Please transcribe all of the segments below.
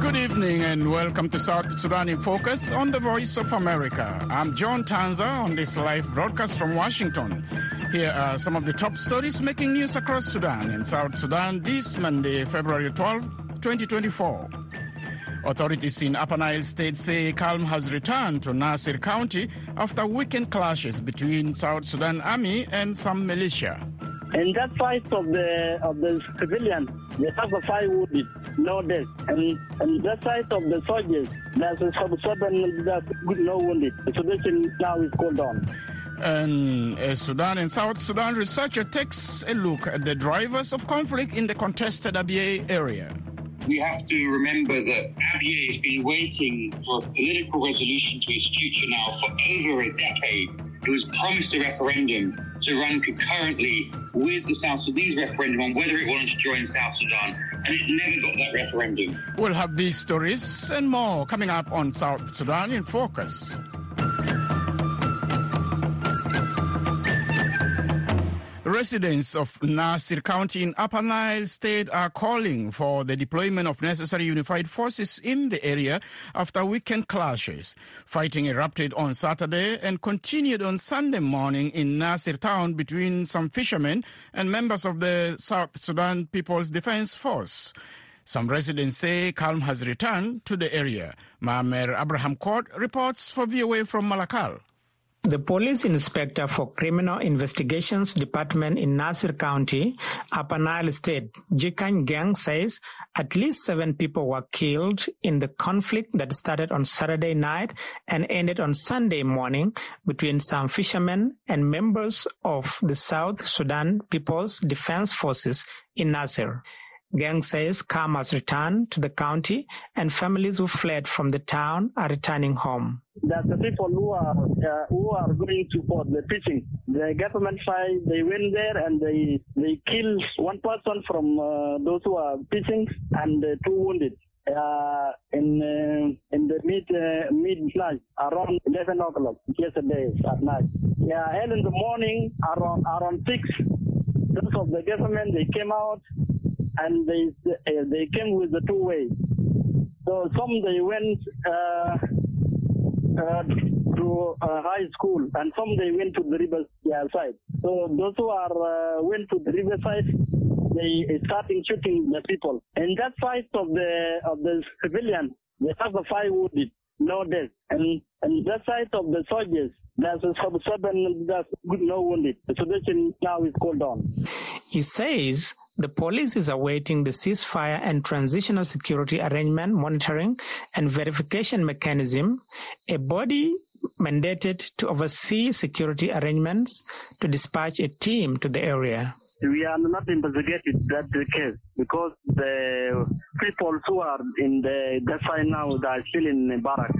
Good evening and welcome to South Sudan in Focus on the Voice of America. I'm John Tanza on this live broadcast from Washington. Here are some of the top stories making news across Sudan and South Sudan this Monday, February 12, 2024. Authorities in Upper Nile State say calm has returned to Nasir County after weekend clashes between South Sudan Army and some militia. In that fight of the of the civilians, they have a five wounded, no death. And in that side of the soldiers, there's a seven good, no wounded. The situation now is cooled down. And a Sudan and South Sudan researcher takes a look at the drivers of conflict in the contested Abyei area. We have to remember that Abyei has been waiting for a political resolution to its future now for over a decade. It was promised a referendum to run concurrently with the South Sudanese referendum on whether it wanted to join South Sudan, and it never got that referendum. We'll have these stories and more coming up on South Sudan in Focus. Residents of Nasir County in Upper Nile State are calling for the deployment of necessary unified forces in the area after weekend clashes. Fighting erupted on Saturday and continued on Sunday morning in Nasir town between some fishermen and members of the South Sudan People's Defense Force. Some residents say calm has returned to the area. Maamer Abraham Court reports for VOA from Malakal. The police inspector for criminal investigations department in Nasir County, Upper Nile State, Jikany Gang says at least seven people were killed in the conflict that started on Saturday night and ended on Sunday morning between some fishermen and members of the South Sudan People's Defense Forces in Nasir. Gang says calm has returned to the county and families who fled from the town are returning home. There's the people who are uh, who are going to for the fishing. The government side they went there and they they killed one person from uh, those who are fishing and uh, two wounded. Uh, in uh, in the mid uh, midnight around 11 o'clock yesterday at night. Yeah, and in the morning around around six, those of the government they came out and they uh, they came with the two way. So some they went uh, uh, to high school, and some they went to the river yeah, side. So those who are uh, went to the river side, they starting shooting the people. And that side of the of the civilian, they have a five wounded, no death. And and that side of the soldiers, there's seven that's good, no wounded. The situation now is cooled down. He says the police is awaiting the ceasefire and transitional security arrangement monitoring and verification mechanism, a body mandated to oversee security arrangements to dispatch a team to the area. We are not investigating that case because the people who are in the that side now they are still in the barrack.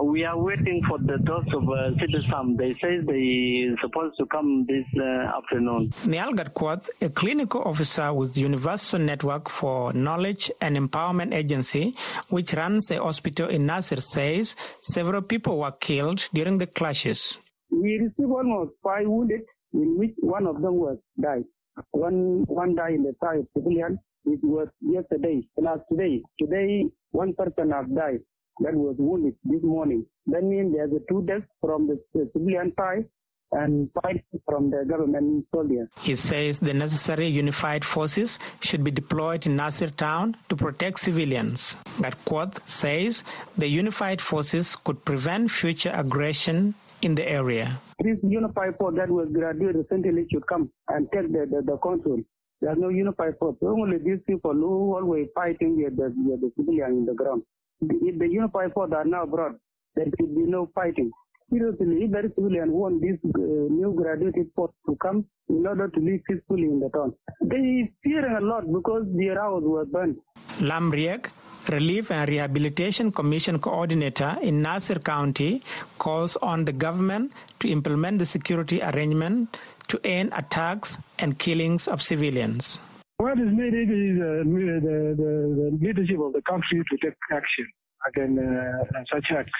We are waiting for the dose of uh, citizen. They say they supposed to come this uh, afternoon. Niall Gatquath, a clinical officer with the Universal Network for Knowledge and Empowerment Agency, which runs a hospital in Nasir, says several people were killed during the clashes. We received almost five wounded, in which one of them was died. One one died in the side civilian. It was yesterday, last today. Today, one person has died. That was wounded this morning. That means there's a two deaths from the civilian side and five from the government soldiers. He says the necessary unified forces should be deployed in Nasir town to protect civilians. Gatquath says the unified forces could prevent future aggression in the area. This unified force that was graduated recently should come and take the, the, the control. There's no unified force. Only these people who always fighting with the, with the civilian in the ground. If the unified force are now brought, there should be no fighting. Seriously, the civilian want this uh, new graduated force to come in order to live peacefully in the town, they fearing a lot because their house was burned. Lam Riek, Relief and Rehabilitation Commission coordinator in Nasir County, calls on the government to implement the security arrangement to end attacks and killings of civilians. What is needed is uh, the, the, the leadership of the country to take action against uh, such acts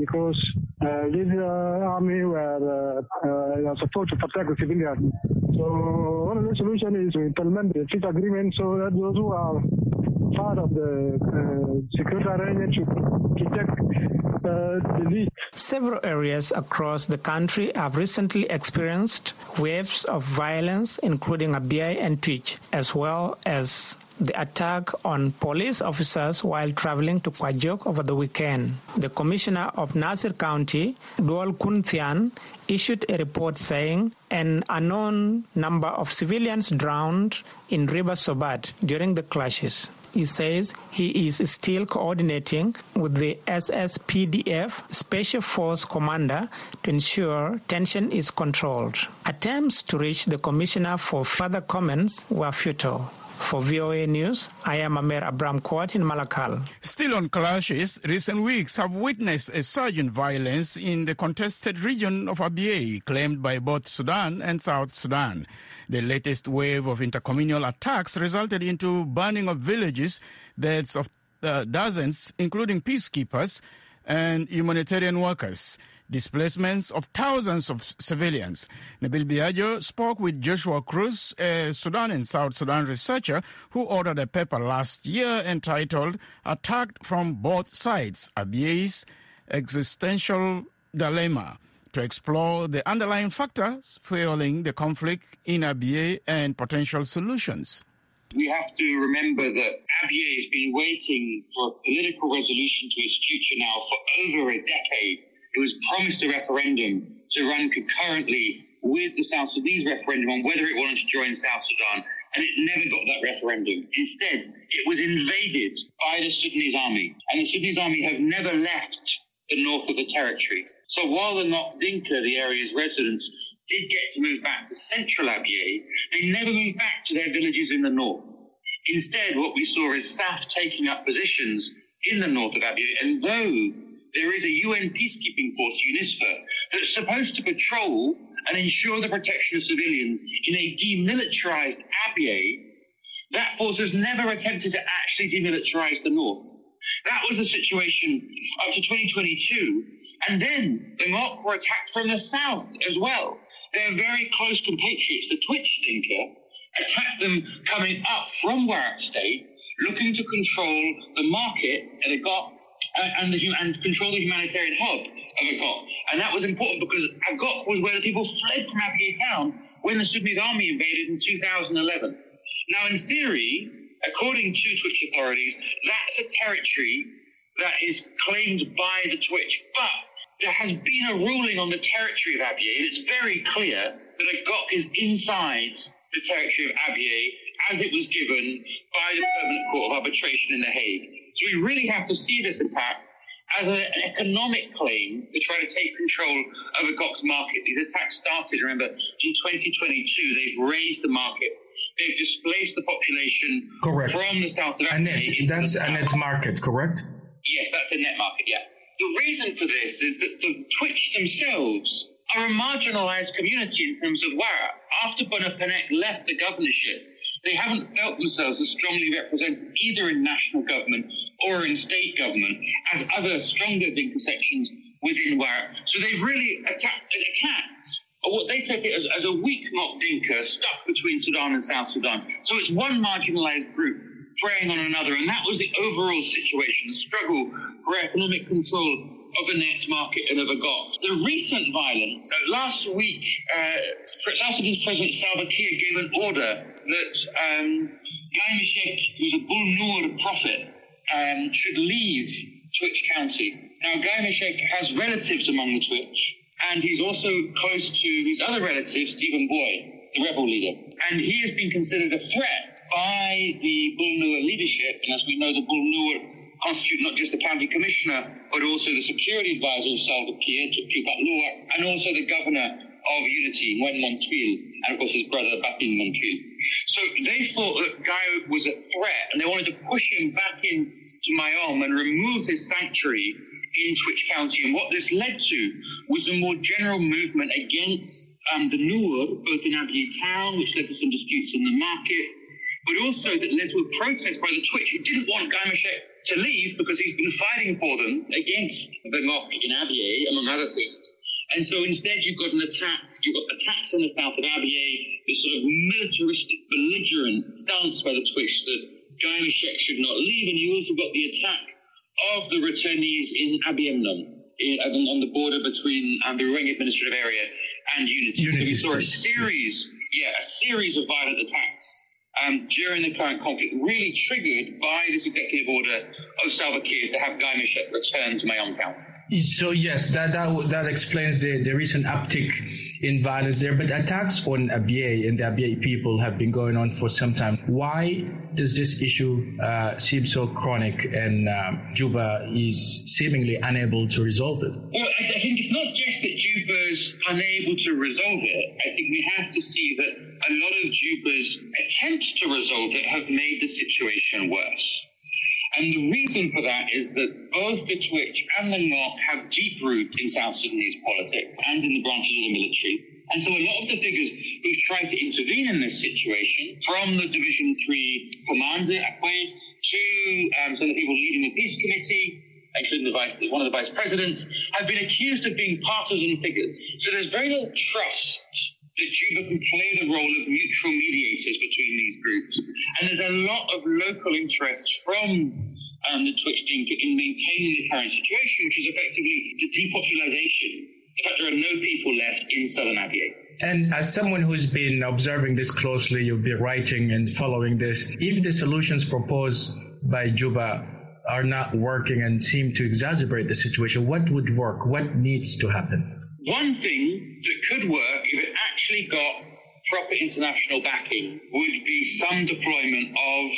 because uh, this uh, army were uh, uh, support to protect the civilians. So one of the solutions is to implement the peace agreement so that those who are part of the security arrangement should, lead. Several areas across the country have recently experienced waves of violence, including Abyei and Twic, as well as the attack on police officers while traveling to Kuajok over the weekend. The commissioner of Nasir County, Dual Kunthian, issued a report saying an unknown number of civilians drowned in River Sobat during the clashes. He says he is still coordinating with the SSPDF Special Force Commander to ensure tension is controlled. Attempts to reach the commissioner for further comments were futile. For VOA News, I am Amer Abram Kwat in Malakal. Still on clashes, recent weeks have witnessed a surge in violence in the contested region of Abyei, claimed by both Sudan and South Sudan. The latest wave of intercommunal attacks resulted into burning of villages, deaths of uh, dozens, including peacekeepers and humanitarian workers displacements of thousands of civilians. Nabil Biagio spoke with Joshua Craze, a Sudan and South Sudan researcher who authored a paper last year entitled Attacked from Both Sides, Abyei's Existential Dilemma to explore the underlying factors fueling the conflict in Abyei and potential solutions. We have to remember that Abyei has been waiting for a political resolution to its future now for over a decade it was promised a referendum to run concurrently with the South Sudanese referendum on whether it wanted to join South Sudan, and it never got that referendum. Instead, it was invaded by the Sudanese army, and the Sudanese army have never left the north of the territory. So while the Ngok Dinka, the area's residents, did get to move back to central Abyei, they never moved back to their villages in the north. Instead, what we saw is SAF taking up positions in the north of Abyei, and though there is a UN peacekeeping force, UNISFA, that's supposed to patrol and ensure the protection of civilians in a demilitarized Abyei. That force has never attempted to actually demilitarize the north. That was the situation up to 2022. And then the Ngok were attacked from the south as well. They're very close compatriots. The Twic Dinka attacked them coming up from Warrap State, looking to control the market at Agok Uh, and, the, and control the humanitarian hub of Agok. And that was important because Agok was where the people fled from Abyei town when the Sudanese army invaded in 2011. Now, in theory, according to Twic authorities, that's a territory that is claimed by the Twic. But there has been a ruling on the territory of Abyei, and it's very clear that Agok is inside the territory of Abyei as it was given by the Permanent Court of Arbitration in The Hague. So we really have to see this attack as a, an economic claim to try to take control of Agok's market. These attacks started, remember, in 2022. They've raised the market. They've displaced the population correct. from the south of Africa. That's a net market, correct? Yes, that's a net market, yeah. The reason for this is that the Twic themselves are a marginalized community in terms of Warrap. After Bona Panek left the governorship, they haven't felt themselves as strongly represented either in national government or in state government as other stronger Dinka sections within Warrap. So they've really attacked, attacked what they take it as, as a weak Ngok Dinka stuck between Sudan and South Sudan. So it's one marginalized group preying on another, and that was the overall situation, the struggle for economic control of the net market and of a Agok. The recent violence, uh, last week, uh, South President Salva Kiir gave an order that um, Gai Machiek, who's a Bul Nuer prophet, um, should leave Twic County. Now, Gai Machiek has relatives among the Twitch, and he's also close to his other relative, Stephen Buay, the rebel leader. And he has been considered a threat by the Bul Nuer leadership, and as we know, the Bul Nuer constitute not just the county commissioner, but also the security advisor of Salva Kiir, Tupi and also the governor of Unity, Nguen Monytuil, and of course his brother Bapiny Monytuil. So they thought that Gai was a threat, and they wanted to push him back in to Mayom and remove his sanctuary in Twic County. And what this led to was a more general movement against um, the Nuer, both in Abyei town, which led to some disputes in the market, but also that led to a protest by the Twic who didn't want Gai Machiek to leave because he's been fighting for them against the Ngok in Abyei, among other things. And so instead, you've got an attack. You've got attacks in the south of Abyei, this sort of militaristic, belligerent stance by the Twic that Gai Machiek should not leave. And you also got the attack of the returnees in Abiemnhom, on the border between um, the Ruweng administrative area and Unity. Unity so we saw a series, yeah, a series of violent attacks um, during the current conflict, really triggered by this executive order of Salva Kiir to have Gai Machiek return to County. So yes, that that that explains the, the recent uptick in violence there. But attacks on Abyei and the Abyei people have been going on for some time. Why does this issue uh, seem so chronic and um, Juba is seemingly unable to resolve it? Well, I, I think it's not just that Juba's unable to resolve it. I think we have to see that a lot of Juba's attempts to resolve it have made the situation worse. And the reason for that is that both the Twic and the Ngok have deep roots in South Sudanese politics and in the branches of the military. And so a lot of the figures who've tried to intervene in this situation, from the Division 3 commander, Akwe, to um, some of the people leading the peace committee, including the vice, one of the vice presidents, have been accused of being partisan figures. So there's very little trust that Juba can play the role of neutral mediators between these groups. And there's a lot of local interest from um, the Twic Dinka in maintaining the current situation, which is effectively the depopulation. In fact, there are no people left in southern Abyei. And as someone who's been observing this closely, you've been writing and following this. If the solutions proposed by Juba are not working and seem to exacerbate the situation, what would work? What needs to happen? One thing that could work if it actually got proper international backing would be some deployment of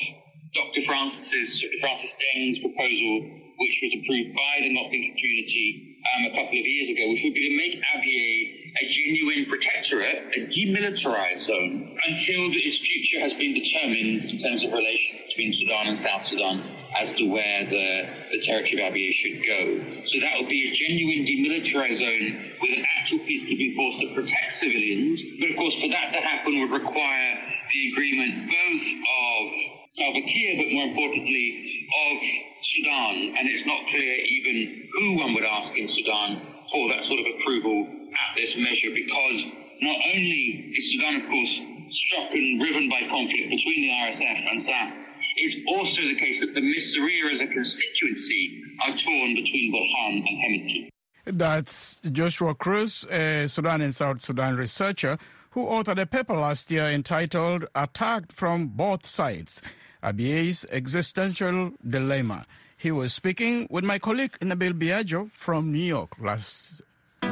Dr. Francis's, Dr. Francis Deng's proposal, which was approved by the Nottingham community um, a couple of years ago, which would be to make Abyei a genuine protectorate, a demilitarized zone, until its future has been determined in terms of relations between Sudan and South Sudan as to where the, the territory of Abyei should go. So that would be a genuine demilitarized zone with an actual peacekeeping force that protects civilians. But of course, for that to happen would require the agreement both of Salva Kiir, but more importantly, of Sudan. And it's not clear even who one would ask in Sudan for that sort of approval at this measure, because not only is Sudan, of course, struck and riven by conflict between the RSF and SAF, it's also the case that the Miseria as a constituency are torn between Burhan and Hemeti. That's Joshua Craze, a Sudan and South Sudan researcher who authored a paper last year entitled Attacked from Both Sides Abyei's Existential Dilemma. He was speaking with my colleague Nabil Biagio from New York last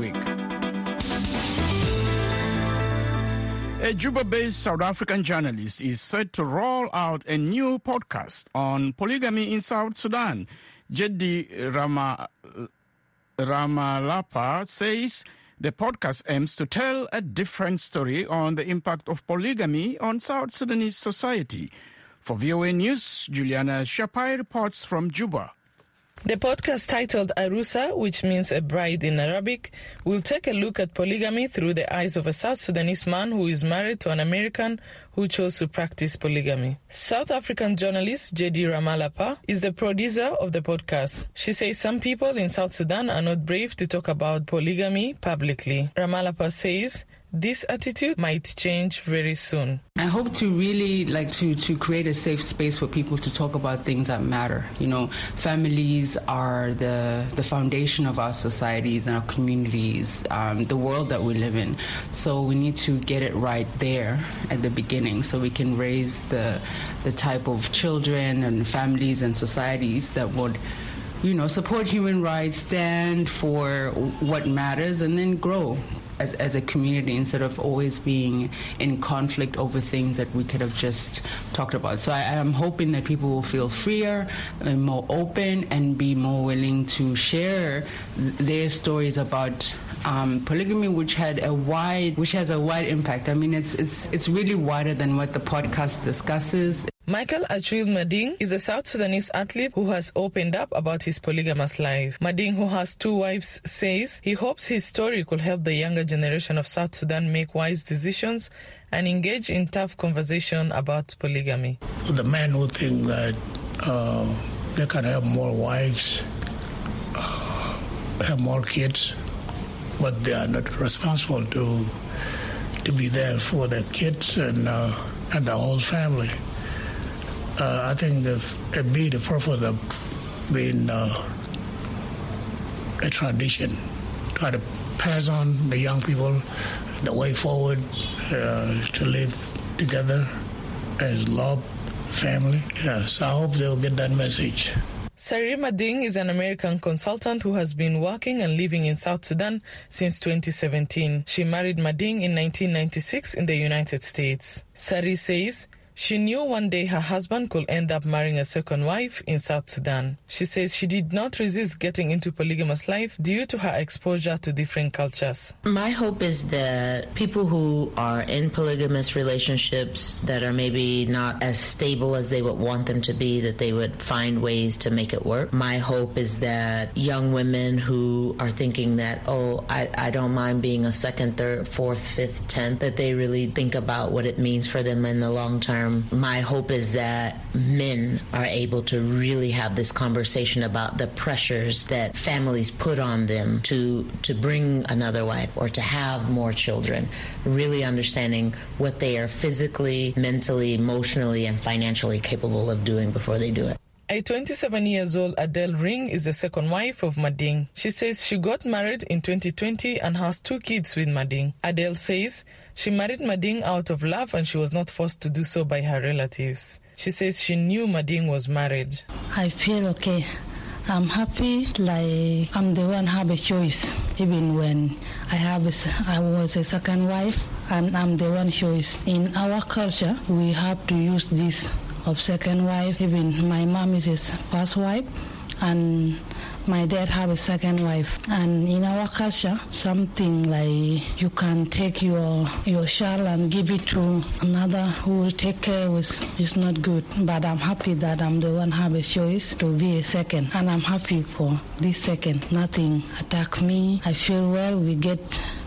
week. A Juba based South African journalist is set to roll out a new podcast on polygamy in South Sudan. Jeddi Rama, Ramalapa says the podcast aims to tell a different story on the impact of polygamy on South Sudanese society. For VOA News, Juliana Shapai reports from Juba. The podcast titled Arusa, which means a bride in Arabic, will take a look at polygamy through the eyes of a South Sudanese man who is married to an American who chose to practice polygamy. South African journalist J.D. Ramalapa is the producer of the podcast. She says some people in South Sudan are not brave to talk about polygamy publicly. Ramalapa says this attitude might change very soon. I hope to really like to to create a safe space for people to talk about things that matter. You know, families are the the foundation of our societies and our communities, um, the world that we live in. So we need to get it right there at the beginning, so we can raise the the type of children and families and societies that would you know, support human rights, stand for what matters, and then grow as, as a community instead of always being in conflict over things that we could have just talked about. So I, am hoping that people will feel freer and more open and be more willing to share their stories about um, polygamy, which had a wide, which has a wide impact. I mean, it's it's it's really wider than what the podcast discusses. Michael Achil Mading is a South Sudanese athlete who has opened up about his polygamous life. Mading, who has two wives, says he hopes his story could help the younger generation of South Sudan make wise decisions and engage in tough conversation about polygamy. The men who think that uh, they can have more wives, uh, have more kids, but they are not responsible to to be there for their kids and uh, and the whole family. Uh, I think it be the purpose of being uh, a tradition, try to pass on the young people the way forward uh, to live together as love, family. Yeah, so I hope they'll get that message. Sarir Mading is an American consultant who has been working and living in South Sudan since 2017. She married Mading in 1996 in the United States. Sari says she knew one day her husband could end up marrying a second wife in South Sudan. She says she did not resist getting into polygamous life due to her exposure to different cultures. My hope is that people who are in polygamous relationships that are maybe not as stable as they would want them to be, that they would find ways to make it work. My hope is that young women who are thinking that, oh, I, I don't mind being a second, third, fourth, fifth, tenth, that they really think about what it means for them in the long term term, my hope is that men are able to really have this conversation about the pressures that families put on them to to bring another wife or to have more children, really understanding what they are physically, mentally, emotionally, and financially capable of doing before they do it. A 27 years old Adele Ring is the second wife of Mading. She says she got married in 2020 and has two kids with Mading. Adele says she married Mading out of love and she was not forced to do so by her relatives. She says she knew Mading was married. I feel okay. I'm happy, like I'm the one have a choice. Even when I have, a, I was a second wife, and I'm the one choice. In our culture, we have to use this of second wife. Even my mom is his first wife, and my dad have a second wife. And in our culture something like you can take your your child and give it to another who will take care of is not good. But i'm happy that i'm the one have a choice to be a second. And i'm happy for this second. Nothing attack me. I feel well. We get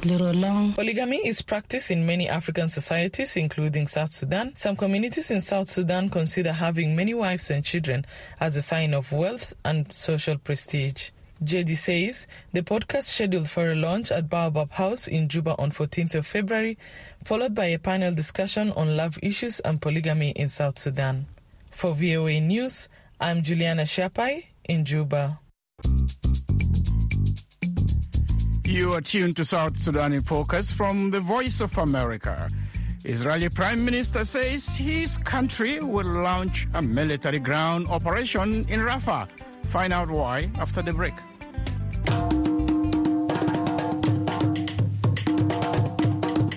little along. Polygamy is practiced in many african societies including south sudan. Some communities in south sudan consider having many wives and children as a sign of wealth and social prestige JD says the podcast scheduled for a launch at Baobab House in Juba on 14th of February, followed by a panel discussion on love issues and polygamy in South Sudan. For VOA News, I'm Juliana Shapai in Juba. You are tuned to South Sudan in Focus from the Voice of America. Israeli Prime Minister says his country will launch a military ground operation in Rafah Find out why after the break.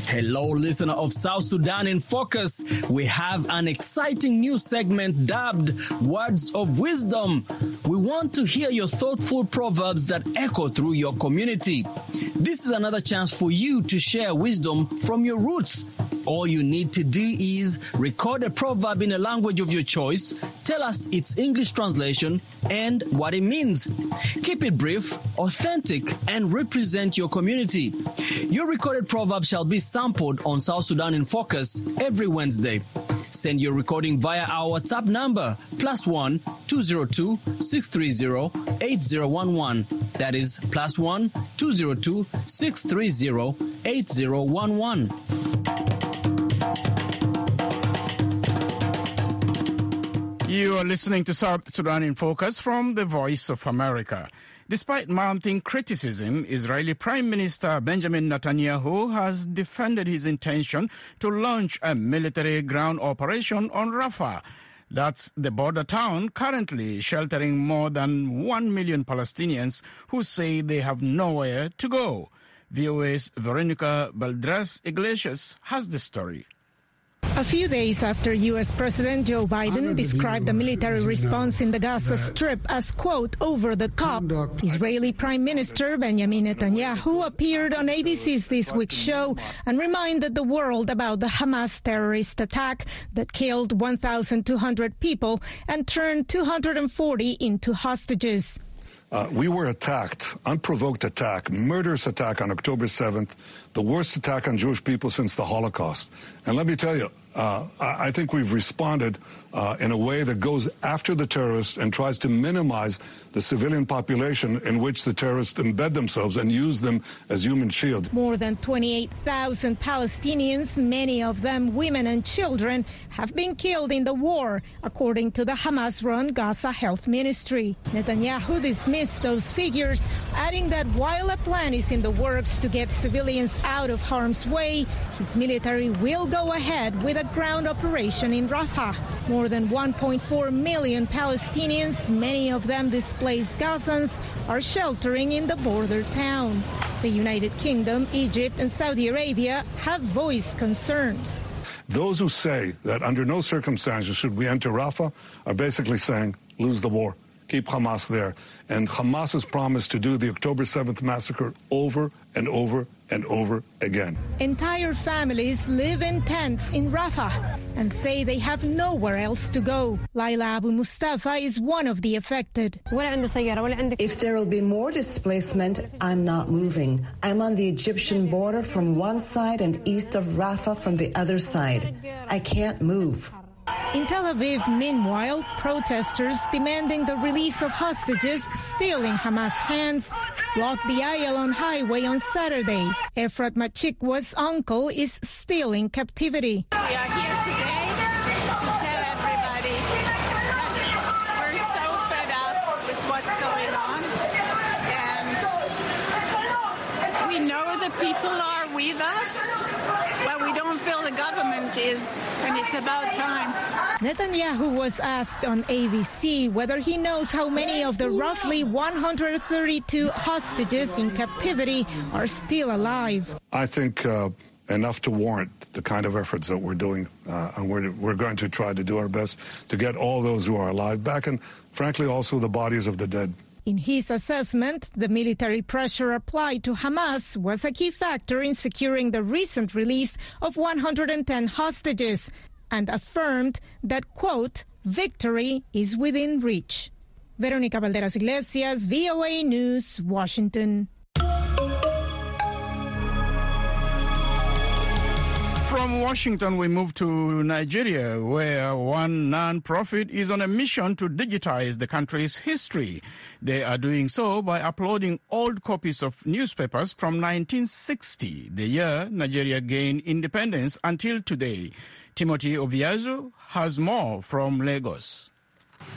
Hello, listener of South Sudan in Focus. We have an exciting new segment dubbed Words of Wisdom. We want to hear your thoughtful proverbs that echo through your community. This is another chance for you to share wisdom from your roots all you need to do is record a proverb in a language of your choice, tell us its English translation, and what it means. Keep it brief, authentic, and represent your community. Your recorded proverb shall be sampled on South Sudan in Focus every Wednesday. Send your recording via our WhatsApp number plus one 202 630 8011. That is plus one 202 630 8011. You are listening to South Sudan in Focus from the Voice of America. Despite mounting criticism, Israeli Prime Minister Benjamin Netanyahu has defended his intention to launch a military ground operation on Rafah. That's the border town currently sheltering more than 1 million Palestinians who say they have nowhere to go. VOA's Veronica Balderas Iglesias has the story. A few days after U.S. President Joe Biden described the military response in the Gaza Strip as, quote, over the top, Israeli Prime Minister Benjamin Netanyahu appeared on ABC's This Week show and reminded the world about the Hamas terrorist attack that killed 1,200 people and turned 240 into hostages. Uh, we were attacked, unprovoked attack, murderous attack on October 7th, the worst attack on Jewish people since the Holocaust. And let me tell you, uh, I think we've responded uh, in a way that goes after the terrorists and tries to minimize the civilian population in which the terrorists embed themselves and use them as human shields. More than 28,000 Palestinians, many of them women and children, have been killed in the war, according to the Hamas run Gaza Health Ministry. Netanyahu dismissed those figures, adding that while a plan is in the works to get civilians out of harm's way, his military will go ahead with a ground operation in Rafah. More than 1.4 million Palestinians, many of them displaced Gazans, are sheltering in the border town. The United Kingdom, Egypt, and Saudi Arabia have voiced concerns. Those who say that under no circumstances should we enter Rafah are basically saying, lose the war, keep Hamas there. And Hamas's promise to do the October 7th massacre over and over and over again. Entire families live in tents in Rafah and say they have nowhere else to go. Laila Abu Mustafa is one of the affected. If there will be more displacement, I'm not moving. I'm on the Egyptian border from one side and east of Rafah from the other side. I can't move. In Tel Aviv, meanwhile, protesters demanding the release of hostages still in Hamas hands blocked the Ayalon highway on Saturday. Efrat Machikawa's uncle is still in captivity. We are here today to tell everybody we're so fed up with what's going on. And we know the people are with us, but we don't feel the government is, and it's about time. Netanyahu was asked on ABC whether he knows how many of the roughly 132 hostages in captivity are still alive. I think uh, enough to warrant the kind of efforts that we're doing, uh, and we're, we're going to try to do our best to get all those who are alive back, and frankly, also the bodies of the dead. In his assessment, the military pressure applied to Hamas was a key factor in securing the recent release of 110 hostages and affirmed that, quote, victory is within reach. Veronica Balderas Iglesias, VOA News, Washington. From Washington, we move to Nigeria, where one non-profit is on a mission to digitize the country's history. They are doing so by uploading old copies of newspapers from 1960, the year Nigeria gained independence, until today. Timothy Obiezu has more from Lagos.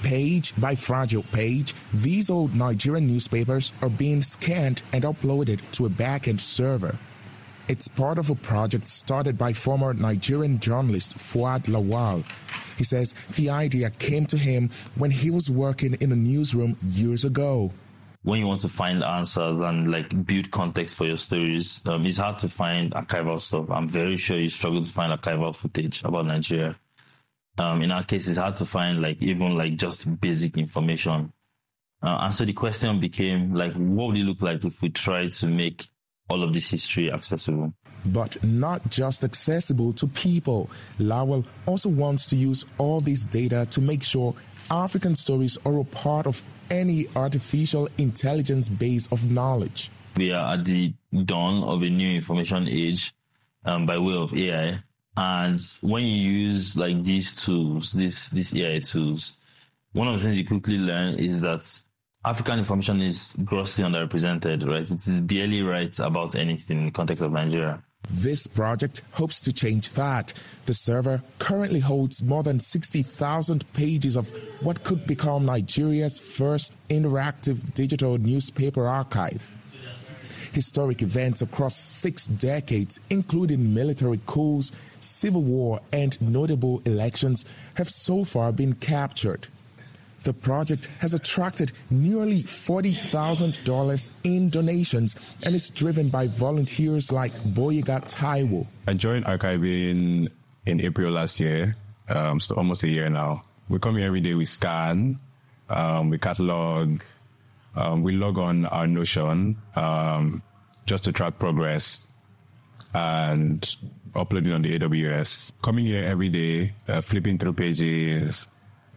Page by fragile page, these old Nigerian newspapers are being scanned and uploaded to a back-end server. It's part of a project started by former Nigerian journalist Fuad Lawal. He says the idea came to him when he was working in a newsroom years ago. When you want to find answers and like build context for your stories, um, it's hard to find archival stuff. I'm very sure you struggle to find archival footage about Nigeria. Um, in our case, it's hard to find like even like just basic information. Uh, and so the question became like, what would it look like if we tried to make all of this history accessible. But not just accessible to people. Lawal also wants to use all this data to make sure African stories are a part of any artificial intelligence base of knowledge. We are at the dawn of a new information age um, by way of AI. And when you use like these tools, these, these AI tools, one of the things you quickly learn is that African information is grossly underrepresented, right? It is barely right about anything in the context of Nigeria. This project hopes to change that. The server currently holds more than 60,000 pages of what could become Nigeria's first interactive digital newspaper archive. Historic events across six decades, including military coups, civil war, and notable elections, have so far been captured. The project has attracted nearly $40,000 in donations and is driven by volunteers like Boyega Taiwo. I joined archiving in April last year, um, so almost a year now. We come here every day, we scan, um, we catalog, um, we log on our Notion um, just to track progress and uploading on the AWS. Coming here every day, uh, flipping through pages,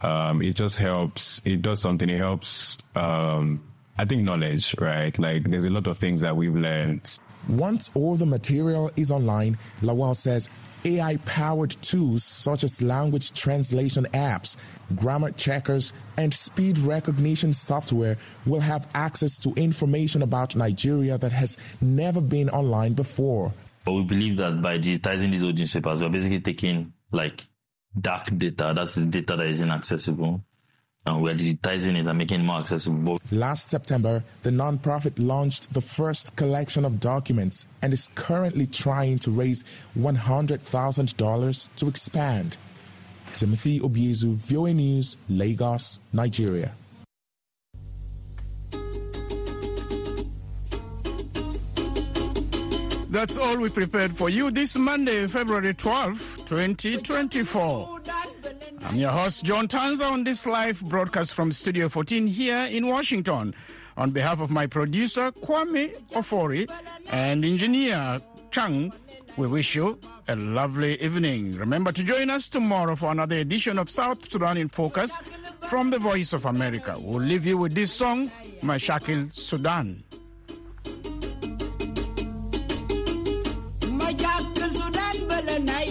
um, it just helps. It does something. It helps um, I think knowledge, right? Like there's a lot of things that we've learned. Once all the material is online, Lawal says AI powered tools such as language translation apps, grammar checkers, and speed recognition software will have access to information about Nigeria that has never been online before. But we believe that by digitizing these old newspapers, we're basically taking like dark data, that is data that is inaccessible, and we're digitizing it and making it more accessible. Last September, the nonprofit launched the first collection of documents and is currently trying to raise $100,000 to expand. Timothy Obiezu, VOA News, Lagos, Nigeria. That's all we prepared for you this Monday, February 12, 2024. I'm your host, John Tanza, on this live broadcast from Studio 14 here in Washington. On behalf of my producer, Kwame Ofori, and engineer Chang, we wish you a lovely evening. Remember to join us tomorrow for another edition of South Sudan in Focus from the Voice of America. We'll leave you with this song, "My Mashakil Sudan.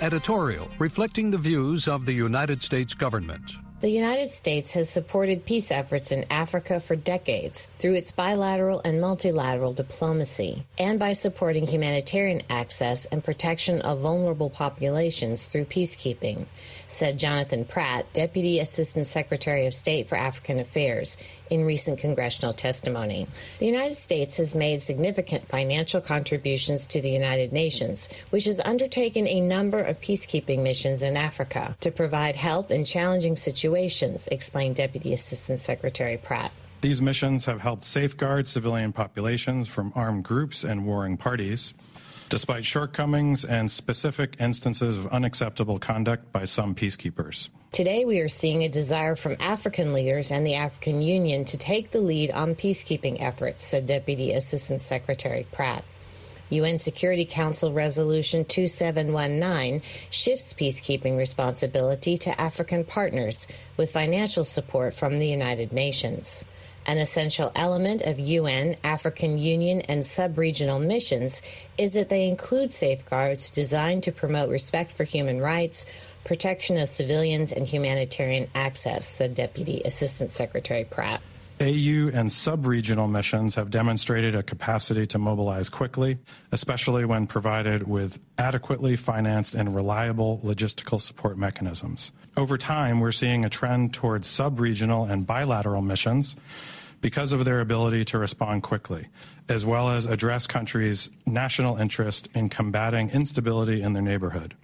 editorial reflecting the views of the United States government. The United States has supported peace efforts in Africa for decades through its bilateral and multilateral diplomacy and by supporting humanitarian access and protection of vulnerable populations through peacekeeping, said Jonathan Pratt, Deputy Assistant Secretary of State for African Affairs, in recent congressional testimony. The United States has made significant financial contributions to the United Nations, which has undertaken a number of peacekeeping missions in Africa to provide help in challenging situations, explained Deputy Assistant Secretary Pratt. These missions have helped safeguard civilian populations from armed groups and warring parties, despite shortcomings and specific instances of unacceptable conduct by some peacekeepers. Today, we are seeing a desire from African leaders and the African Union to take the lead on peacekeeping efforts, said Deputy Assistant Secretary Pratt. UN Security Council Resolution 2719 shifts peacekeeping responsibility to African partners with financial support from the United Nations. An essential element of UN, African Union, and sub-regional missions is that they include safeguards designed to promote respect for human rights, protection of civilians, and humanitarian access, said Deputy Assistant Secretary Pratt. AU and sub-regional missions have demonstrated a capacity to mobilize quickly, especially when provided with adequately financed and reliable logistical support mechanisms. Over time, we're seeing a trend towards sub-regional and bilateral missions because of their ability to respond quickly, as well as address countries' national interest in combating instability in their neighborhood.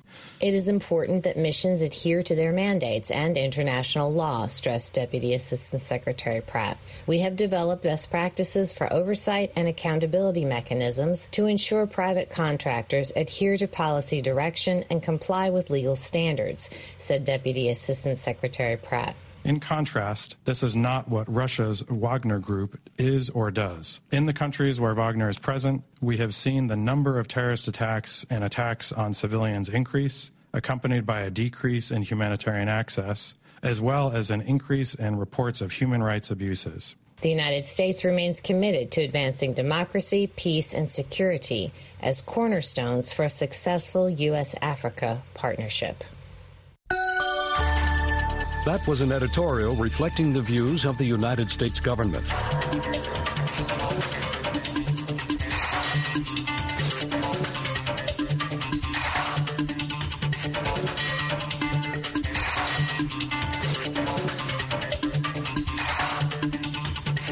It is important that missions adhere to their mandates and international law, stressed Deputy Assistant Secretary Pratt. We have developed best practices for oversight and accountability mechanisms to ensure private contractors adhere to policy direction and comply with legal standards, said Deputy Assistant Secretary Pratt. In contrast, this is not what Russia's Wagner Group is or does. In the countries where Wagner is present, we have seen the number of terrorist attacks and attacks on civilians increase, accompanied by a decrease in humanitarian access, as well as an increase in reports of human rights abuses. The United States remains committed to advancing democracy, peace, and security as cornerstones for a successful U.S. Africa partnership. That was an editorial reflecting the views of the United States government.